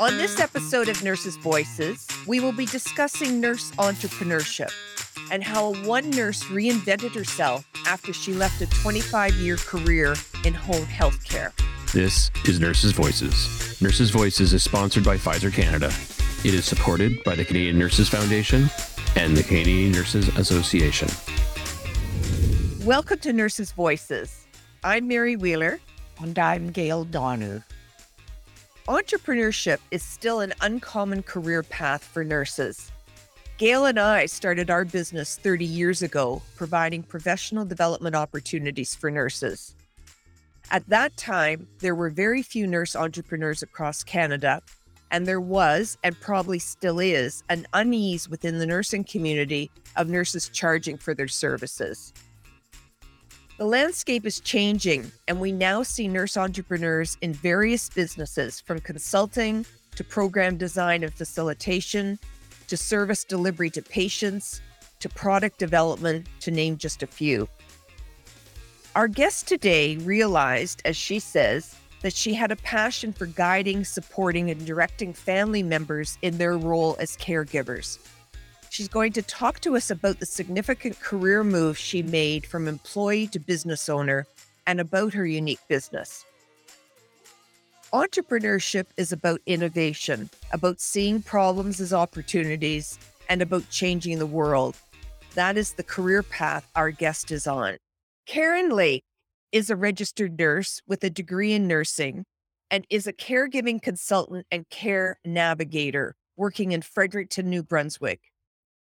On this episode of Nurses Voices, we will be discussing nurse entrepreneurship and how one nurse reinvented herself after she left a 25 year career in home healthcare. This is Nurses Voices. Nurses Voices is sponsored by Pfizer Canada. It is supported by the Canadian Nurses Foundation and the Canadian Nurses Association. Welcome to Nurses Voices. I'm Mary Wheeler. And I'm Gail Donner. Entrepreneurship is still an uncommon career path for nurses. Gail and I started our business 30 years ago, providing professional development opportunities for nurses. At that time, there were very few nurse entrepreneurs across Canada, and there was, and probably still is, an unease within the nursing community of nurses charging for their services. The landscape is changing, and we now see nurse entrepreneurs in various businesses from consulting to program design and facilitation to service delivery to patients to product development, to name just a few. Our guest today realized, as she says, that she had a passion for guiding, supporting, and directing family members in their role as caregivers. She's going to talk to us about the significant career move she made from employee to business owner and about her unique business. Entrepreneurship is about innovation, about seeing problems as opportunities, and about changing the world. That is the career path our guest is on. Karen Lake is a registered nurse with a degree in nursing and is a caregiving consultant and care navigator working in Fredericton, New Brunswick.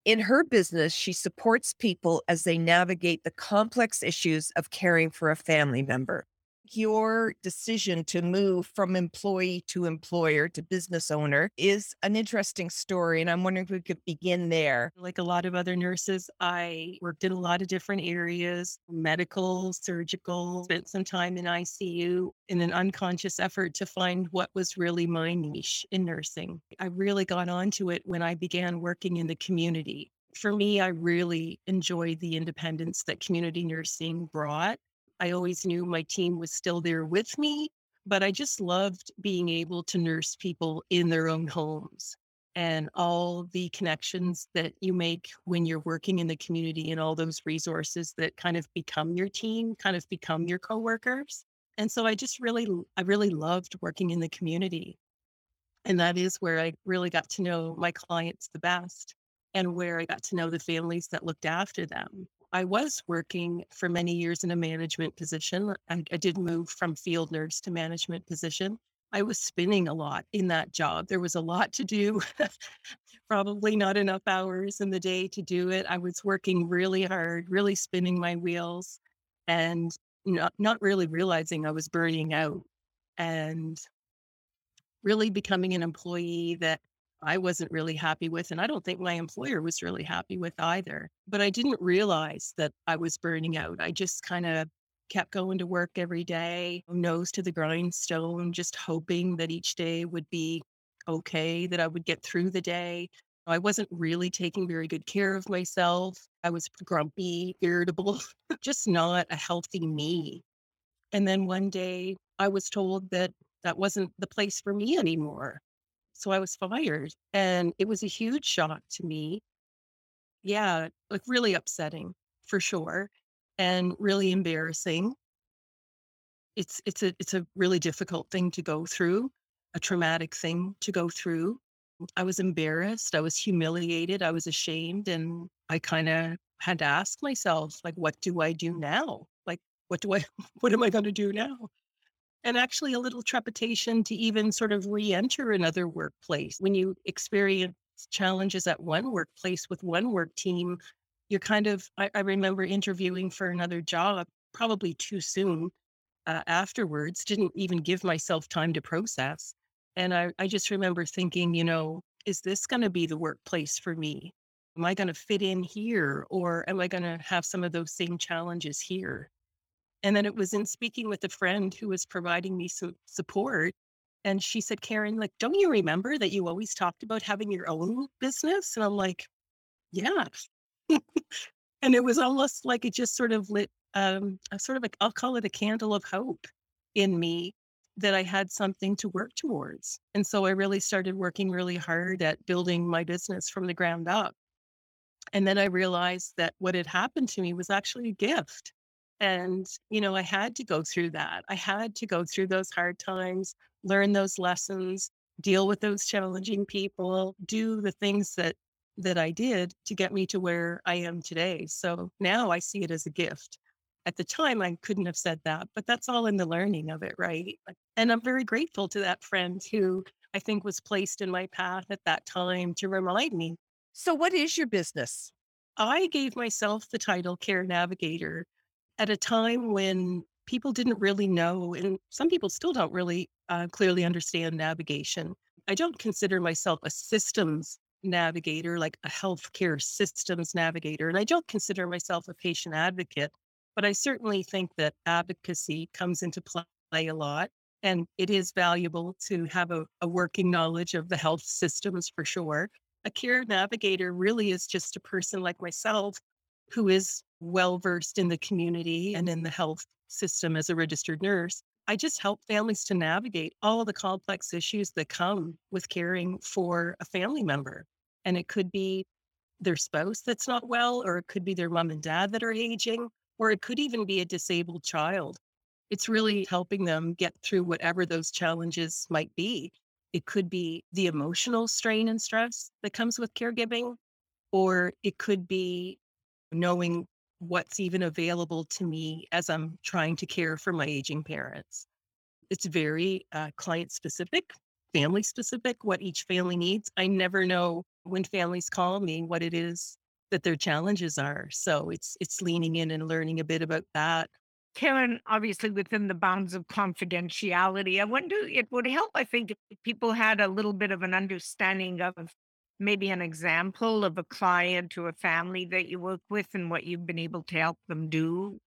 In her business, she supports people as they navigate the complex issues of caring for a family member. Your decision to move from employee to employer to business owner is an interesting story. And I'm wondering if we could begin there. Like a lot of other nurses, I worked in a lot of different areas medical, surgical, spent some time in ICU in an unconscious effort to find what was really my niche in nursing. I really got onto it when I began working in the community. For me, I really enjoyed the independence that community nursing brought. I always knew my team was still there with me, but I just loved being able to nurse people in their own homes and all the connections that you make when you're working in the community and all those resources that kind of become your team, kind of become your coworkers. And so I just really, I really loved working in the community. And that is where I really got to know my clients the best and where I got to know the families that looked after them. I was working for many years in a management position. I, I did move from field nurse to management position. I was spinning a lot in that job. There was a lot to do, probably not enough hours in the day to do it. I was working really hard, really spinning my wheels and not, not really realizing I was burning out and really becoming an employee that I wasn't really happy with. And I don't think my employer was really happy with either. But I didn't realize that I was burning out. I just kind of kept going to work every day, nose to the grindstone, just hoping that each day would be okay, that I would get through the day. I wasn't really taking very good care of myself. I was grumpy, irritable, just not a healthy me. And then one day I was told that that wasn't the place for me anymore. So I was fired and it was a huge shock to me. Yeah, like really upsetting for sure and really embarrassing. It's it's a it's a really difficult thing to go through, a traumatic thing to go through. I was embarrassed, I was humiliated, I was ashamed and I kind of had to ask myself like what do I do now? Like what do I what am I going to do now? And actually a little trepidation to even sort of re-enter another workplace. When you experience challenges at one workplace with one work team you're kind of i, I remember interviewing for another job probably too soon uh, afterwards didn't even give myself time to process and I, I just remember thinking you know is this going to be the workplace for me? Am i going to fit in here or am i going to have some of those same challenges here and then it was in speaking with a friend who was providing me some support. And she said, Karen, like, don't you remember that you always talked about having your own business? And I'm like, yeah. and it was almost like it just sort of lit, um, a sort of, like, I'll call it a candle of hope in me that I had something to work towards. And so I really started working really hard at building my business from the ground up. And then I realized that what had happened to me was actually a gift. And, you know, I had to go through that. I had to go through those hard times, learn those lessons, deal with those challenging people, do the things that that I did to get me to where I am today. So now I see it as a gift. At the time, I couldn't have said that, but that's all in the learning of it, right? And I'm very grateful to that friend who I think was placed in my path at that time to remind me. So, what is your business? I gave myself the title Care Navigator at a time when people didn't really know, and some people still don't really uh, clearly understand navigation. I don't consider myself a systems navigator, like a healthcare systems navigator, and I don't consider myself a patient advocate, but I certainly think that advocacy comes into play a lot. And it is valuable to have a, a working knowledge of the health systems for sure. A care navigator really is just a person like myself who is well versed in the community and in the health system as a registered nurse. I just help families to navigate all the complex issues that come with caring for a family member. And it could be their spouse that's not well, or it could be their mom and dad that are aging, or it could even be a disabled child. It's really helping them get through whatever those challenges might be. It could be the emotional strain and stress that comes with caregiving, or it could be knowing what's even available to me as I'm trying to care for my aging parents. It's very uh, client specific, family specific, what each family needs. I never know when families call me what it is that their challenges are. So it's it's leaning in and learning a bit about that. Karen, obviously within the bounds of confidentiality, I wonder it would help, I think, if people had a little bit of an understanding of maybe an example of a client or a family that you work with and what you've been able to help them do?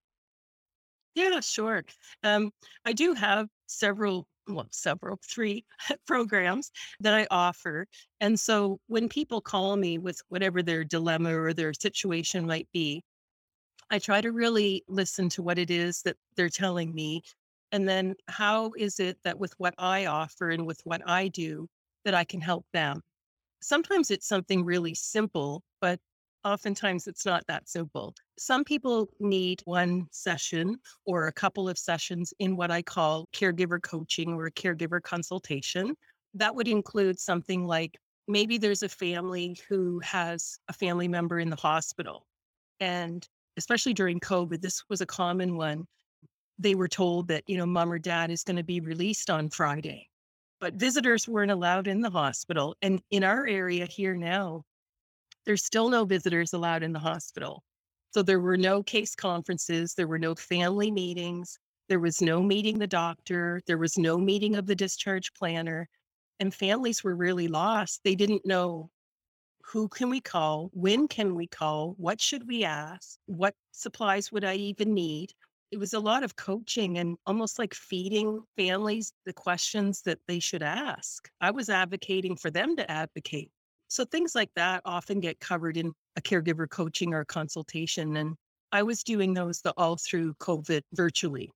Yeah, sure. Um, I do have several, well, several, three programs that I offer. And so when people call me with whatever their dilemma or their situation might be, I try to really listen to what it is that they're telling me. And then how is it that with what I offer and with what I do, that I can help them? Sometimes it's something really simple, but oftentimes it's not that simple. Some people need one session or a couple of sessions in what I call caregiver coaching or caregiver consultation. That would include something like maybe there's a family who has a family member in the hospital. And especially during COVID, this was a common one. They were told that, you know, mom or dad is going to be released on Friday but visitors weren't allowed in the hospital. And in our area here now, there's still no visitors allowed in the hospital. So there were no case conferences, there were no family meetings, there was no meeting the doctor, there was no meeting of the discharge planner, and families were really lost. They didn't know who can we call, when can we call, what should we ask, what supplies would I even need? It was a lot of coaching and almost like feeding families the questions that they should ask. I was advocating for them to advocate. So things like that often get covered in a caregiver coaching or consultation. And I was doing those the, all through COVID virtually.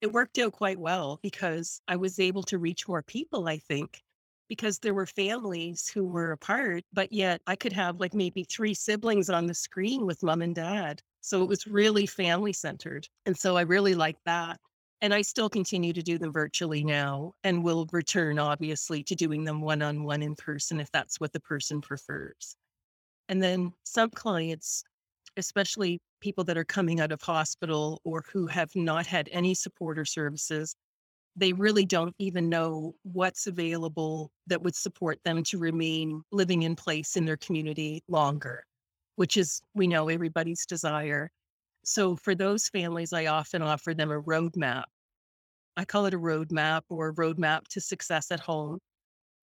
It worked out quite well because I was able to reach more people, I think, because there were families who were apart, but yet I could have like maybe three siblings on the screen with mom and dad so it was really family centered. And so I really like that. And I still continue to do them virtually now and will return, obviously, to doing them one on one in person if that's what the person prefers. And then some clients, especially people that are coming out of hospital or who have not had any support or services, they really don't even know what's available that would support them to remain living in place in their community longer which is, we know, everybody's desire. So for those families, I often offer them a roadmap. I call it a roadmap or a roadmap to success at home.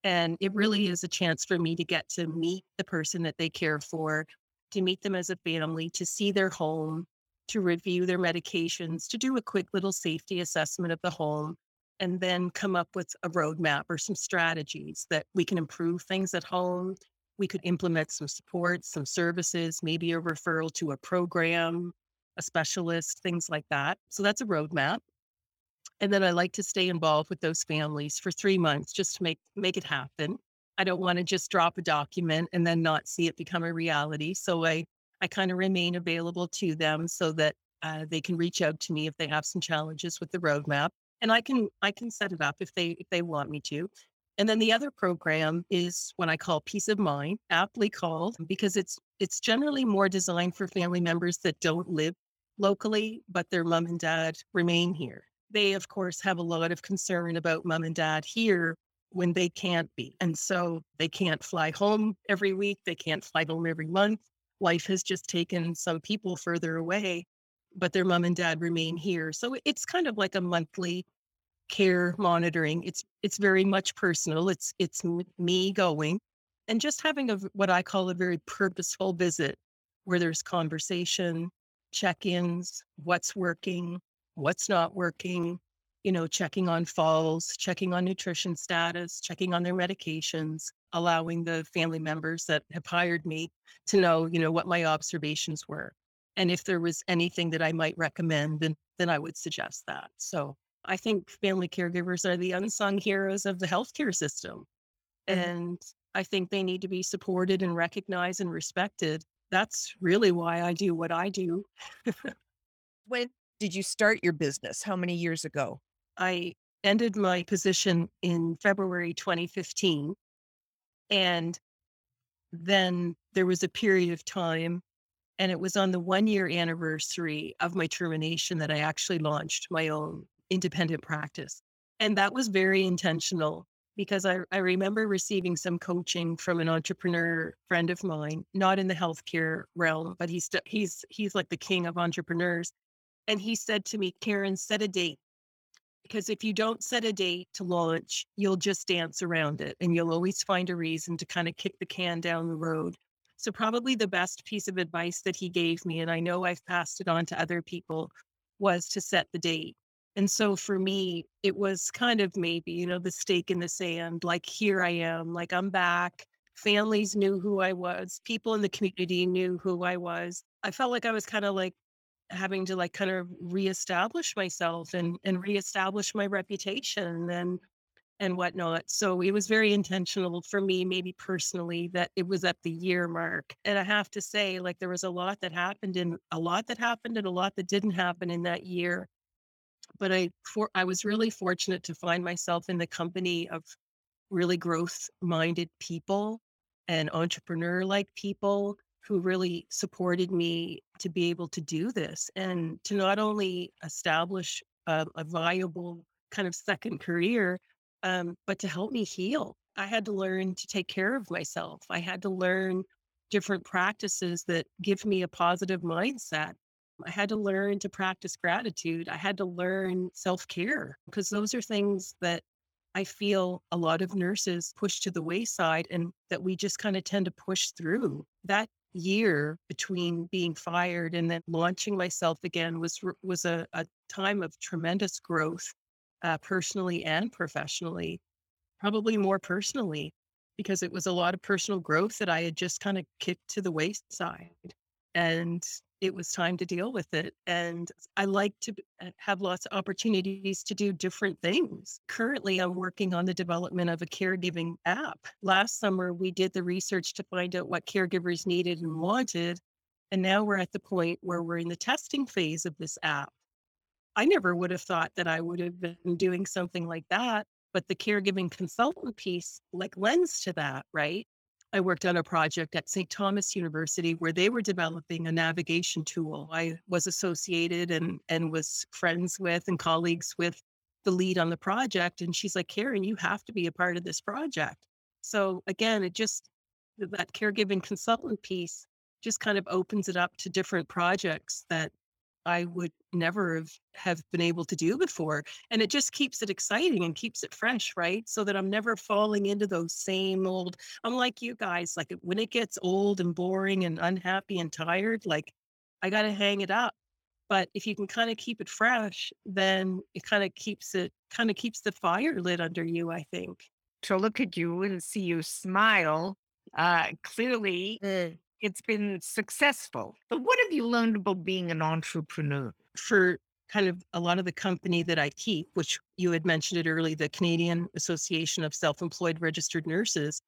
And it really is a chance for me to get to meet the person that they care for, to meet them as a family, to see their home, to review their medications, to do a quick little safety assessment of the home, and then come up with a roadmap or some strategies that we can improve things at home, we could implement some support, some services, maybe a referral to a program, a specialist, things like that. So that's a roadmap. And then I like to stay involved with those families for three months just to make make it happen. I don't want to just drop a document and then not see it become a reality. So I I kind of remain available to them so that uh, they can reach out to me if they have some challenges with the roadmap, and I can I can set it up if they if they want me to. And then the other program is what I call Peace of Mind, aptly called because it's it's generally more designed for family members that don't live locally, but their mom and dad remain here. They, of course, have a lot of concern about mom and dad here when they can't be. And so they can't fly home every week, they can't fly home every month. Life has just taken some people further away, but their mom and dad remain here. So it's kind of like a monthly care monitoring. It's it's very much personal. It's it's me going and just having a what I call a very purposeful visit where there's conversation, check-ins, what's working, what's not working, you know, checking on falls, checking on nutrition status, checking on their medications, allowing the family members that have hired me to know, you know, what my observations were. And if there was anything that I might recommend, then then I would suggest that. So I think family caregivers are the unsung heroes of the healthcare system. Mm-hmm. And I think they need to be supported and recognized and respected. That's really why I do what I do. when did you start your business? How many years ago? I ended my position in February 2015. And then there was a period of time, and it was on the one year anniversary of my termination that I actually launched my own independent practice. And that was very intentional because I, I remember receiving some coaching from an entrepreneur friend of mine, not in the healthcare realm, but he's he's he's like the king of entrepreneurs. And he said to me, Karen, set a date. Because if you don't set a date to launch, you'll just dance around it and you'll always find a reason to kind of kick the can down the road. So, probably the best piece of advice that he gave me, and I know I've passed it on to other people, was to set the date. And so for me, it was kind of maybe, you know, the stake in the sand, like here I am, like I'm back. Families knew who I was, people in the community knew who I was. I felt like I was kind of like having to like kind of reestablish myself and and reestablish my reputation and and whatnot. So it was very intentional for me, maybe personally, that it was at the year mark. And I have to say, like there was a lot that happened and a lot that happened and a lot that didn't happen in that year but I for I was really fortunate to find myself in the company of really growth minded people and entrepreneur like people who really supported me to be able to do this and to not only establish a, a viable kind of second career, um, but to help me heal. I had to learn to take care of myself. I had to learn different practices that give me a positive mindset I had to learn to practice gratitude. I had to learn self care because those are things that I feel a lot of nurses push to the wayside and that we just kind of tend to push through. That year between being fired and then launching myself again was was a, a time of tremendous growth, uh, personally and professionally. Probably more personally because it was a lot of personal growth that I had just kind of kicked to the wayside. And it was time to deal with it. And I like to uh, have lots of opportunities to do different things. Currently, I'm working on the development of a caregiving app. Last summer, we did the research to find out what caregivers needed and wanted. And now we're at the point where we're in the testing phase of this app. I never would have thought that I would have been doing something like that. But the caregiving consultant piece like lends to that, right? I worked on a project at St. Thomas University where they were developing a navigation tool. I was associated and and was friends with and colleagues with the lead on the project. And she's like, Karen, you have to be a part of this project. So again, it just that caregiving consultant piece just kind of opens it up to different projects that I would never have, have been able to do before. And it just keeps it exciting and keeps it fresh, right? So that I'm never falling into those same old, I'm like you guys, like when it gets old and boring and unhappy and tired, like I got to hang it up. But if you can kind of keep it fresh, then it kind of keeps it, kind of keeps the fire lit under you, I think. To look at you and see you smile, uh, clearly mm it's been successful. But what have you learned about being an entrepreneur? For kind of a lot of the company that I keep, which you had mentioned it early, the Canadian Association of Self Employed Registered Nurses,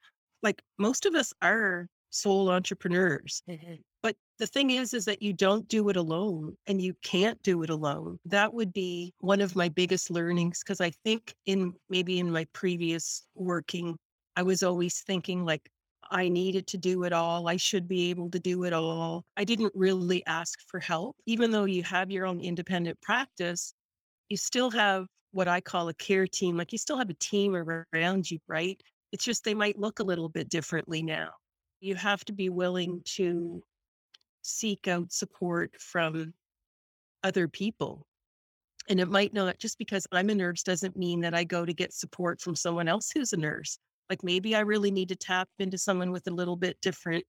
like most of us are sole entrepreneurs. Mm-hmm. But the thing is, is that you don't do it alone and you can't do it alone. That would be one of my biggest learnings because I think in maybe in my previous working, I was always thinking like, I needed to do it all. I should be able to do it all. I didn't really ask for help. Even though you have your own independent practice, you still have what I call a care team. Like you still have a team around you, right? It's just they might look a little bit differently now. You have to be willing to seek out support from other people. And it might not just because I'm a nurse doesn't mean that I go to get support from someone else who's a nurse. Like maybe I really need to tap into someone with a little bit different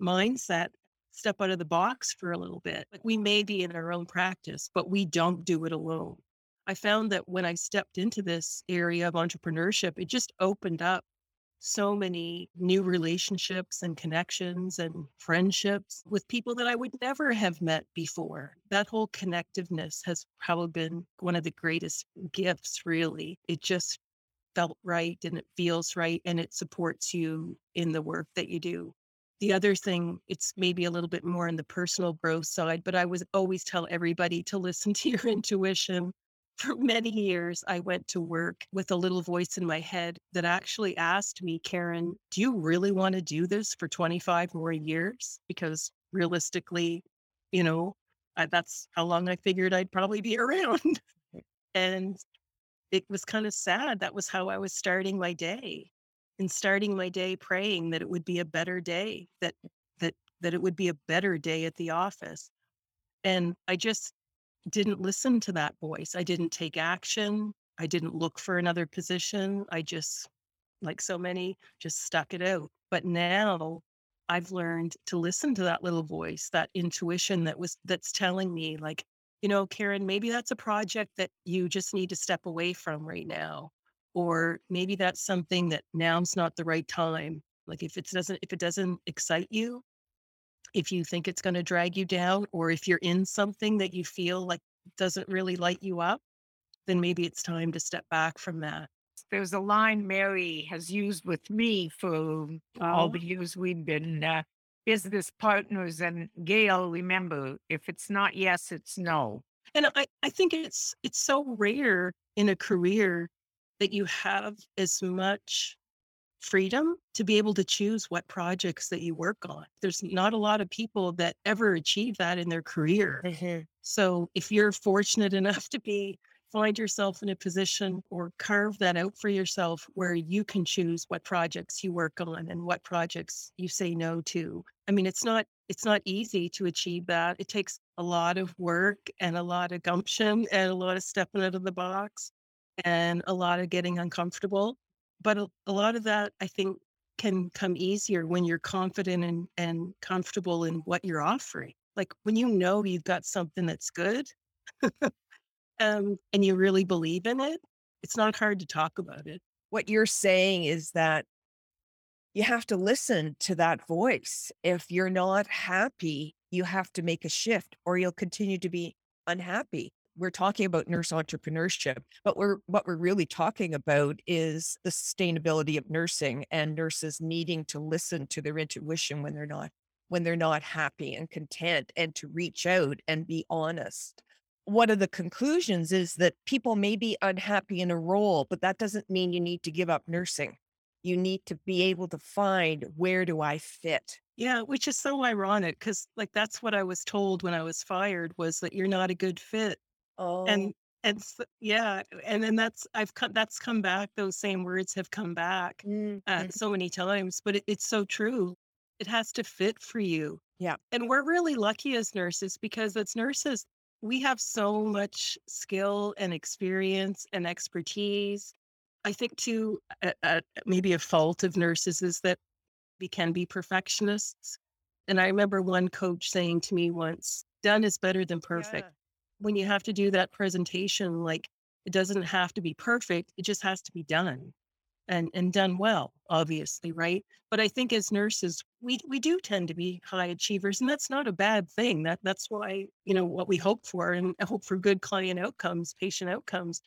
mindset, step out of the box for a little bit. Like we may be in our own practice, but we don't do it alone. I found that when I stepped into this area of entrepreneurship, it just opened up so many new relationships and connections and friendships with people that I would never have met before. That whole connectiveness has probably been one of the greatest gifts, really. It just felt right and it feels right and it supports you in the work that you do. The other thing, it's maybe a little bit more in the personal growth side, but I would always tell everybody to listen to your intuition for many years, I went to work with a little voice in my head that actually asked me, Karen, do you really want to do this for 25 more years? Because realistically, you know, I, that's how long I figured I'd probably be around. and it was kind of sad. That was how I was starting my day and starting my day praying that it would be a better day, that, that, that it would be a better day at the office. And I just didn't listen to that voice. I didn't take action. I didn't look for another position. I just, like so many, just stuck it out. But now I've learned to listen to that little voice, that intuition that was that's telling me like, you know, Karen, maybe that's a project that you just need to step away from right now. Or maybe that's something that now's not the right time. Like if it doesn't if it doesn't excite you, if you think it's going to drag you down or if you're in something that you feel like doesn't really light you up, then maybe it's time to step back from that. There's a line Mary has used with me for all Oh. the years we've been uh, business partners. And Gail, remember, if it's not yes, it's no. And I, I think it's it's so rare in a career that you have as much freedom to be able to choose what projects that you work on. There's not a lot of people that ever achieve that in their career. Mm-hmm. So if you're fortunate enough to be find yourself in a position or carve that out for yourself where you can choose what projects you work on and what projects you say no to. I mean it's not it's not easy to achieve that. It takes a lot of work and a lot of gumption and a lot of stepping out of the box and a lot of getting uncomfortable. But a, a lot of that I think can come easier when you're confident and, and comfortable in what you're offering. Like when you know you've got something that's good um, and you really believe in it, it's not hard to talk about it. What you're saying is that you have to listen to that voice. If you're not happy, you have to make a shift or you'll continue to be unhappy. We're talking about nurse entrepreneurship, but we're what we're really talking about is the sustainability of nursing and nurses needing to listen to their intuition when they're not when they're not happy and content and to reach out and be honest. One of the conclusions is that people may be unhappy in a role, but that doesn't mean you need to give up nursing. You need to be able to find where do I fit? Yeah, which is so ironic because like that's what I was told when I was fired was that you're not a good fit. Oh, And and s yeah, and then that's I've come that's come back. Those same words have come back uh, mm, so many times, but it, it's so true. It has to fit for you. Yeah. And we're really lucky as nurses because as nurses, we have so much skill and experience and expertise. I think too, maybe a fault of nurses is that we can be perfectionists. And I remember one coach saying to me once, done is better than perfect. yeah. When you have to do that presentation, like it doesn't have to be perfect, it just has to be done. And, and done well, obviously, right? But I think as nurses, we, we do tend to be high achievers, and that's not a bad thing. That that's why, you know, what we hope for and hope for good client outcomes, patient outcomes.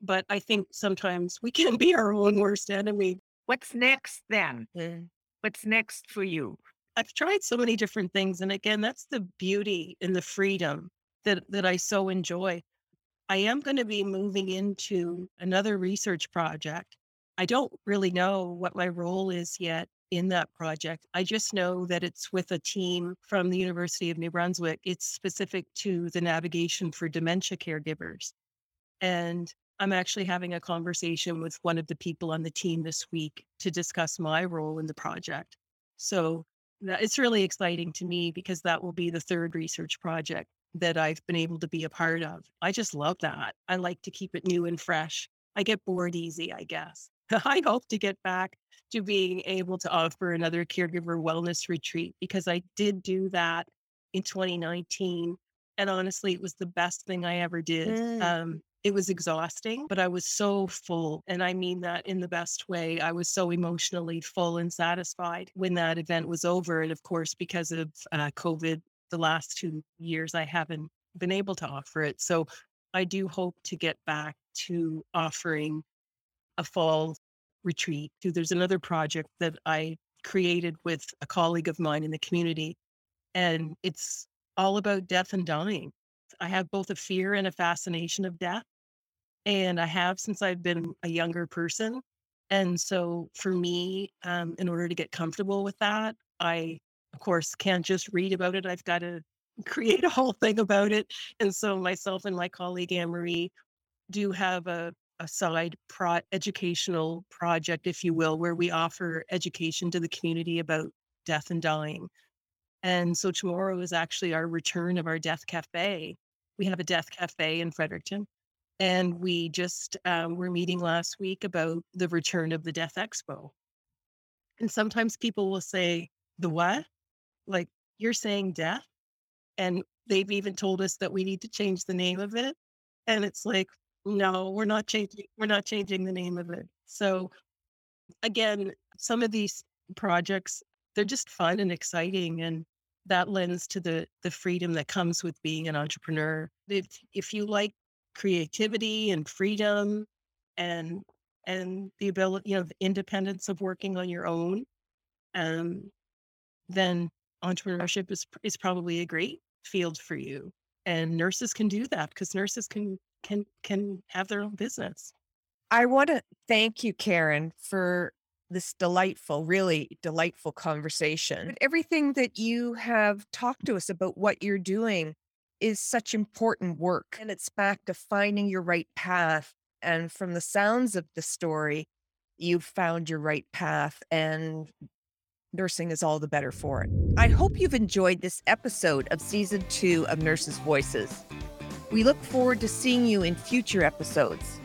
But I think sometimes we can be our own worst enemy. What's next then? Mm. What's next for you? I've tried so many different things. And again, that's the beauty and the freedom that, that I so enjoy. I am going to be moving into another research project. I don't really know what my role is yet in that project. I just know that it's with a team from the University of New Brunswick. It's specific to the navigation for dementia caregivers. And I'm actually having a conversation with one of the people on the team this week to discuss my role in the project. So that, it's really exciting to me because that will be the third research project that I've been able to be a part of. I just love that. I like to keep it new and fresh. I get bored easy, I guess. I hope to get back to being able to offer another caregiver wellness retreat because I did do that in 2019. And honestly, it was the best thing I ever did. Mm. Um, it was exhausting, but I was so full. And I mean that in the best way. I was so emotionally full and satisfied when that event was over. And of course, because of uh, COVID, the last two years, I haven't been able to offer it. So I do hope to get back to offering a fall retreat. There's another project that I created with a colleague of mine in the community, and it's all about death and dying. I have both a fear and a fascination of death. And I have since I've been a younger person. And so for me, um, in order to get comfortable with that, I, of course, can't just read about it. I've got to create a whole thing about it. And so myself and my colleague Anne Marie do have a, a side pro- educational project, if you will, where we offer education to the community about death and dying. And so tomorrow is actually our return of our Death Cafe. We have a Death Cafe in Fredericton. And we just um, were meeting last week about the return of the Death Expo. And sometimes people will say, The what? Like, you're saying death? And they've even told us that we need to change the name of it. And it's like, no, we're not changing, we're not changing the name of it. So again, some of these projects, they're just fun and exciting. And that lends to the the freedom that comes with being an entrepreneur. If if you like creativity and freedom and and the ability, you know, the independence of working on your own, um, then entrepreneurship is is probably a great field for you. And nurses can do that because nurses can can can have their own business. I want to thank you, Karen, for this delightful, really delightful conversation. Everything that you have talked to us about what you're doing is such important work. And it's back to finding your right path. And from the sounds of the story, you've found your right path and nursing is all the better for it. I hope you've enjoyed this episode of season two of Nurses Voices. We look forward to seeing you in future episodes.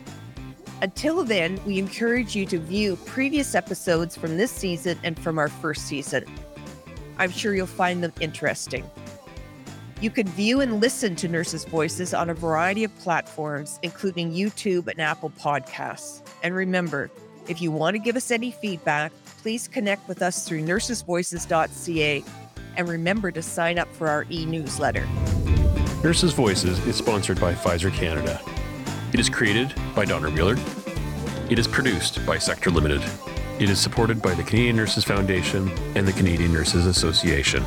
Until then, we encourage you to view previous episodes from this season and from our first season. I'm sure you'll find them interesting. You can view and listen to Nurses' Voices on a variety of platforms, including YouTube and Apple Podcasts. And remember, if you want to give us any feedback, please connect with us through nursesvoices.ca and remember to sign up for our e newsletter. Nurses' Voices is sponsored by Pfizer Canada. It is created by Donner Wheeler. It is produced by Sector Limited. It is supported by the Canadian Nurses Foundation and the Canadian Nurses Association.